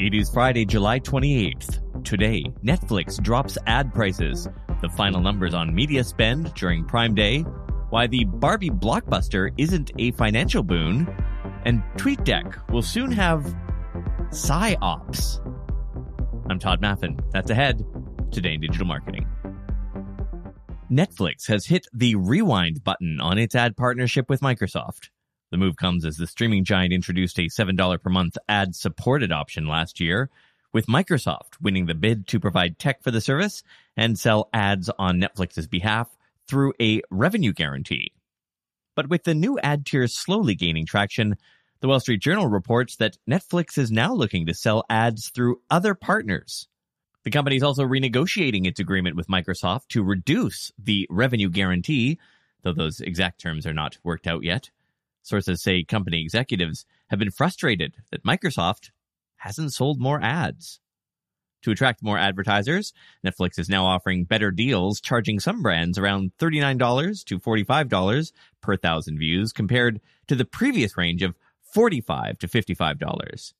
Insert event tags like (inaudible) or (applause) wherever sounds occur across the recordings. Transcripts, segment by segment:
It is Friday, July 28th. Today, Netflix drops ad prices, the final numbers on media spend during Prime Day, why the Barbie blockbuster isn't a financial boon, and TweetDeck will soon have PsyOps. I'm Todd Maffin. That's ahead today in digital marketing. Netflix has hit the rewind button on its ad partnership with Microsoft. The move comes as the streaming giant introduced a $7 per month ad supported option last year, with Microsoft winning the bid to provide tech for the service and sell ads on Netflix's behalf through a revenue guarantee. But with the new ad tiers slowly gaining traction, the Wall Street Journal reports that Netflix is now looking to sell ads through other partners. The company is also renegotiating its agreement with Microsoft to reduce the revenue guarantee, though those exact terms are not worked out yet. Sources say company executives have been frustrated that Microsoft hasn't sold more ads. To attract more advertisers, Netflix is now offering better deals, charging some brands around $39 to $45 per thousand views compared to the previous range of $45 to $55.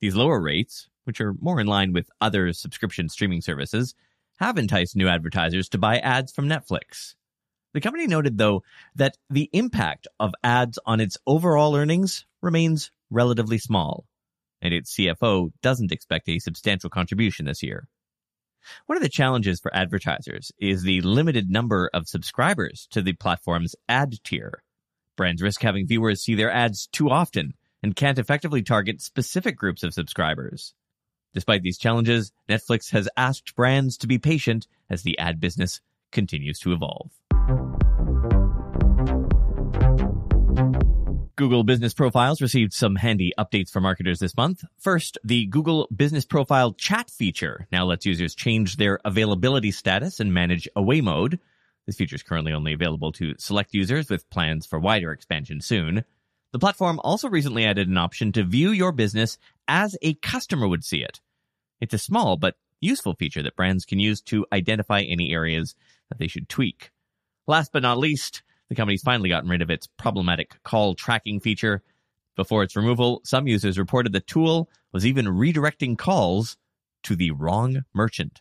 These lower rates, which are more in line with other subscription streaming services, have enticed new advertisers to buy ads from Netflix. The company noted, though, that the impact of ads on its overall earnings remains relatively small, and its CFO doesn't expect a substantial contribution this year. One of the challenges for advertisers is the limited number of subscribers to the platform's ad tier. Brands risk having viewers see their ads too often and can't effectively target specific groups of subscribers. Despite these challenges, Netflix has asked brands to be patient as the ad business continues to evolve. Google Business Profiles received some handy updates for marketers this month. First, the Google Business Profile chat feature now lets users change their availability status and manage away mode. This feature is currently only available to select users with plans for wider expansion soon. The platform also recently added an option to view your business as a customer would see it. It's a small but useful feature that brands can use to identify any areas that they should tweak. Last but not least, the company's finally gotten rid of its problematic call tracking feature. Before its removal, some users reported the tool was even redirecting calls to the wrong merchant.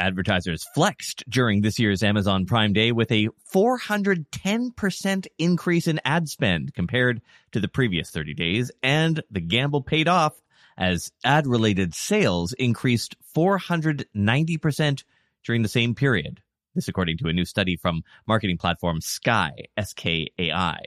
Advertisers flexed during this year's Amazon Prime Day with a 410% increase in ad spend compared to the previous 30 days, and the gamble paid off as ad related sales increased 490% during the same period. This according to a new study from marketing platform Skai, S-K-A-I.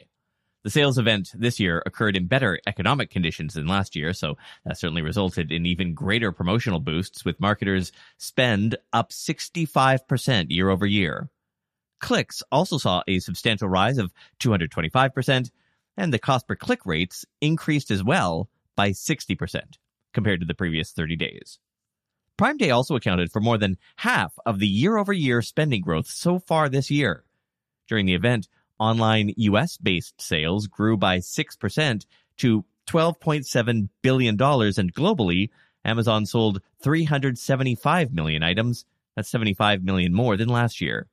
The sales event this year occurred in better economic conditions than last year, so that certainly resulted in even greater promotional boosts with marketers spend up 65% year over year. Clicks also saw a substantial rise of 225%, and the cost per click rates increased as well by 60% compared to the previous 30 days. Prime Day also accounted for more than half of the year over year spending growth so far this year. During the event, online US based sales grew by 6% to $12.7 billion, and globally, Amazon sold 375 million items. That's 75 million more than last year.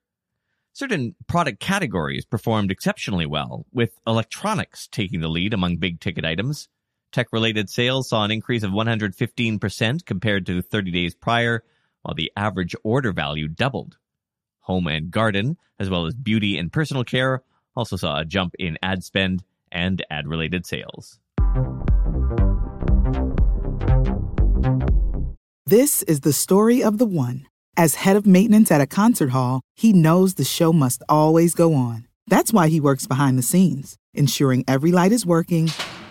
Certain product categories performed exceptionally well, with electronics taking the lead among big ticket items. Tech related sales saw an increase of 115% compared to 30 days prior, while the average order value doubled. Home and garden, as well as beauty and personal care, also saw a jump in ad spend and ad related sales. This is the story of the one. As head of maintenance at a concert hall, he knows the show must always go on. That's why he works behind the scenes, ensuring every light is working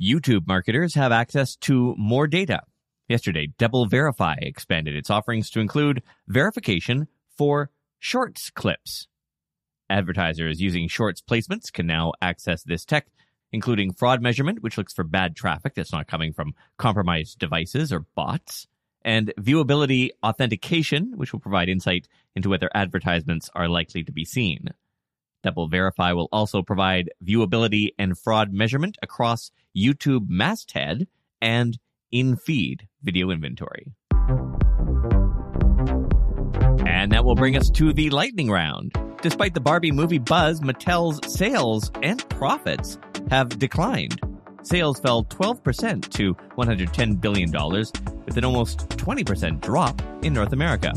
YouTube marketers have access to more data. Yesterday, DoubleVerify expanded its offerings to include verification for Shorts clips. Advertisers using Shorts placements can now access this tech, including fraud measurement, which looks for bad traffic that's not coming from compromised devices or bots, and viewability authentication, which will provide insight into whether advertisements are likely to be seen. DoubleVerify will also provide viewability and fraud measurement across YouTube masthead and in-feed video inventory. And that will bring us to the lightning round. Despite the Barbie movie buzz, Mattel's sales and profits have declined. Sales fell 12% to $110 billion, with an almost 20% drop in North America.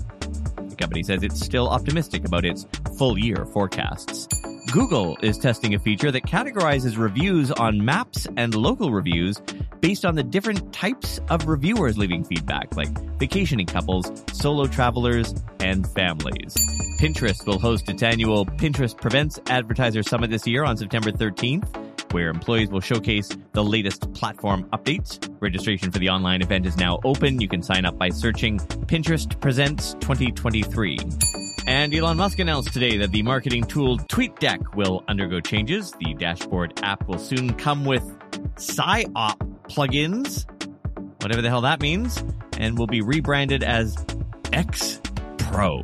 The company says it's still optimistic about its full year forecasts. Google is testing a feature that categorizes reviews on maps and local reviews based on the different types of reviewers leaving feedback, like vacationing couples, solo travelers, and families. Pinterest will host its annual Pinterest Presents Advertiser Summit this year on September 13th where employees will showcase the latest platform updates. Registration for the online event is now open. You can sign up by searching Pinterest Presents 2023. And Elon Musk announced today that the marketing tool TweetDeck will undergo changes. The dashboard app will soon come with PsyOp plugins, whatever the hell that means, and will be rebranded as X Pro.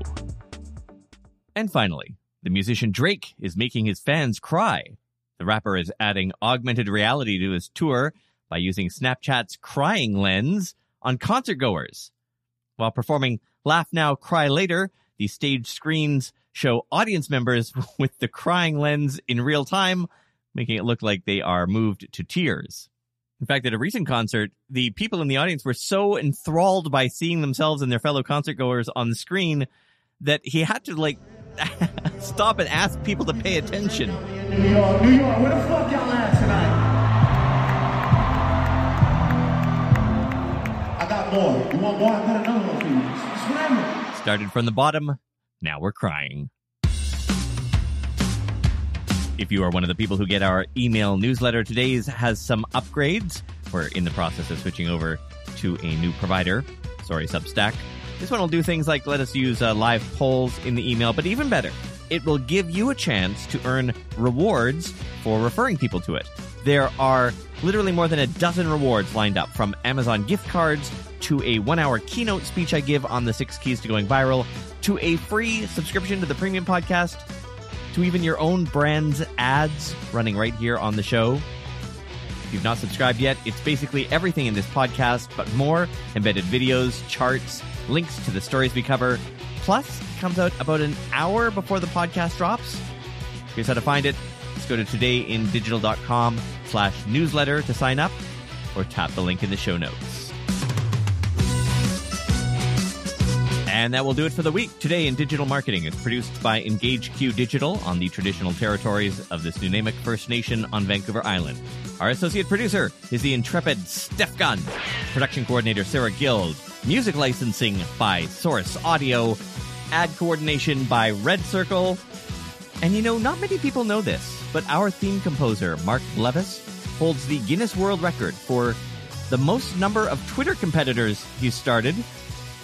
And finally, the musician Drake is making his fans cry the rapper is adding augmented reality to his tour by using Snapchat's crying lens on concert goers. While performing Laugh Now, Cry Later, the stage screens show audience members (laughs) with the crying lens in real time, making it look like they are moved to tears. In fact, at a recent concert, the people in the audience were so enthralled by seeing themselves and their fellow concert goers on the screen that he had to like (laughs) stop and ask people to pay attention. New York, New York, where the fuck y'all at tonight? I got more. You want more? I got another one for you. Started from the bottom, now we're crying. If you are one of the people who get our email newsletter, today's has some upgrades. We're in the process of switching over to a new provider. Sorry, Substack. This one will do things like let us use uh, live polls in the email, but even better, it will give you a chance to earn rewards for referring people to it. There are literally more than a dozen rewards lined up from Amazon gift cards to a one hour keynote speech I give on the six keys to going viral to a free subscription to the premium podcast to even your own brand's ads running right here on the show. If you've not subscribed yet, it's basically everything in this podcast, but more embedded videos, charts, links to the stories we cover. Plus, comes out about an hour before the podcast drops. Here's how to find it. Just go to todayindigital.com slash newsletter to sign up or tap the link in the show notes. And that will do it for the week. Today in Digital Marketing is produced by EngageQ Digital on the traditional territories of the Snuneymuxw First Nation on Vancouver Island. Our associate producer is the intrepid Steph Gunn. Production coordinator Sarah Guild. Music licensing by Source Audio. Ad coordination by Red Circle. And you know, not many people know this, but our theme composer, Mark Levis, holds the Guinness World Record for the most number of Twitter competitors he started.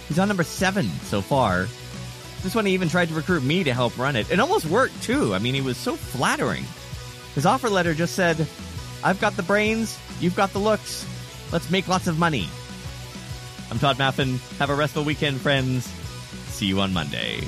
He's on number seven so far. This one he even tried to recruit me to help run it. It almost worked too. I mean, he was so flattering. His offer letter just said, I've got the brains, you've got the looks. Let's make lots of money. I'm Todd Maffin. Have a restful weekend, friends. See you on Monday.